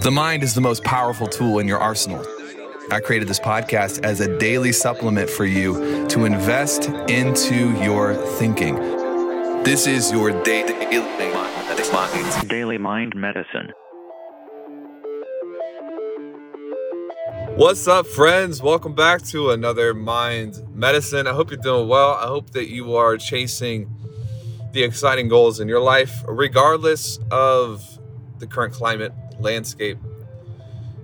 The mind is the most powerful tool in your arsenal. I created this podcast as a daily supplement for you to invest into your thinking. This is your daily Daily Mind Medicine. What's up, friends? Welcome back to another Mind Medicine. I hope you're doing well. I hope that you are chasing the exciting goals in your life, regardless of the current climate landscape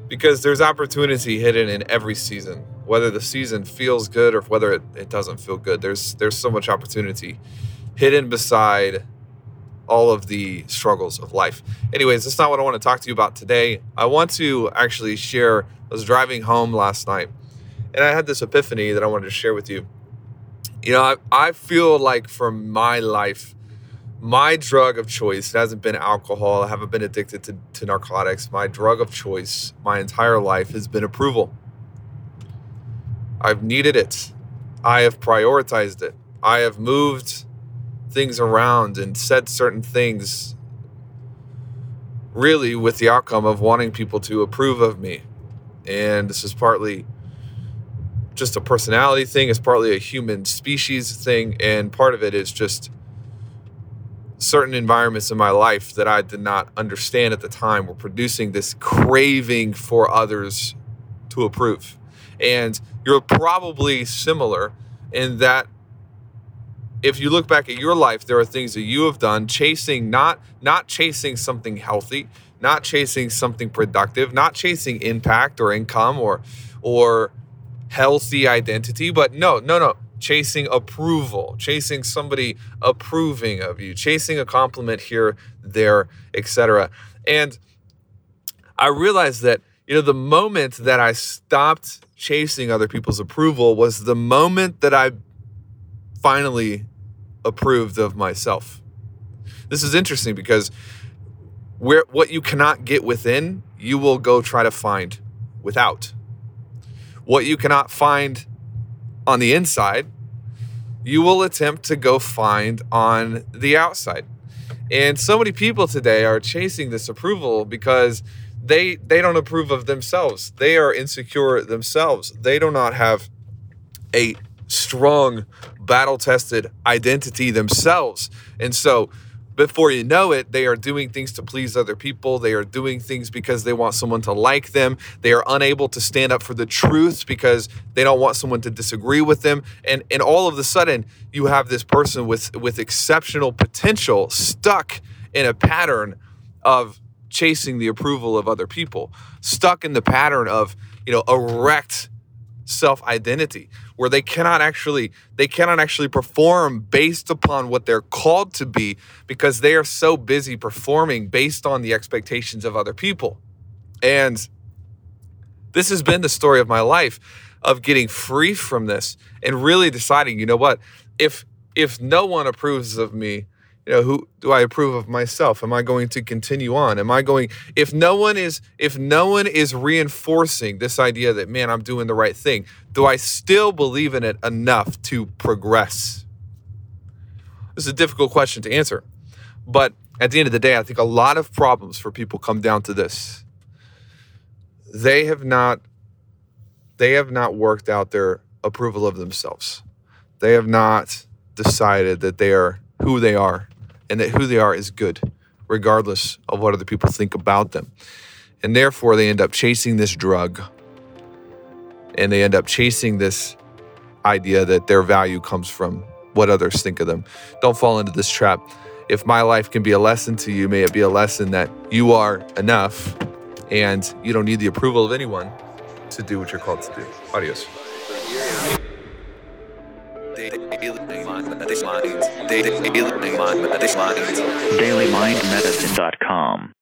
because there's opportunity hidden in every season. Whether the season feels good or whether it, it doesn't feel good there's there's so much opportunity hidden beside all of the struggles of life. Anyways that's not what i want to talk to you about today. I want to actually share i was driving home last night and i had this epiphany that i wanted to share with you. You know i, I feel like for my life my drug of choice it hasn't been alcohol i haven't been addicted to, to narcotics. My drug of choice my entire life has been approval. I've needed it. I have prioritized it. I have moved things around and said certain things really with the outcome of wanting people to approve of me. And this is partly just a personality thing it's partly a human species thing and part of it is just certain environments in my life that I did not understand at the time were producing this craving for others to approve. And you're probably similar in that if you look back at your life, there are things that you have done chasing not not chasing something healthy, not chasing something productive, not chasing impact or income or or healthy identity, but no, no, no, chasing approval, chasing somebody approving of you, chasing a compliment here, there, etc. And I realized that you know the moment that I stopped chasing other people's approval was the moment that I finally approved of myself. This is interesting because where what you cannot get within, you will go try to find without. What you cannot find on the inside, you will attempt to go find on the outside. And so many people today are chasing this approval because they they don't approve of themselves. They are insecure themselves. They do not have a strong battle tested identity themselves. And so before you know it, they are doing things to please other people. They are doing things because they want someone to like them. They are unable to stand up for the truth because they don't want someone to disagree with them. And and all of a sudden, you have this person with with exceptional potential stuck in a pattern of chasing the approval of other people, stuck in the pattern of, you know, erect self identity where they cannot actually they cannot actually perform based upon what they're called to be because they are so busy performing based on the expectations of other people. And this has been the story of my life of getting free from this and really deciding you know what? If if no one approves of me you know who do i approve of myself? Am i going to continue on? Am i going if no one is if no one is reinforcing this idea that man i'm doing the right thing do i still believe in it enough to progress? This is a difficult question to answer but at the end of the day i think a lot of problems for people come down to this. They have not they have not worked out their approval of themselves. They have not decided that they are who they are and that who they are is good, regardless of what other people think about them. And therefore, they end up chasing this drug and they end up chasing this idea that their value comes from what others think of them. Don't fall into this trap. If my life can be a lesson to you, may it be a lesson that you are enough and you don't need the approval of anyone to do what you're called to do. Adios. DailyMindMedicine.com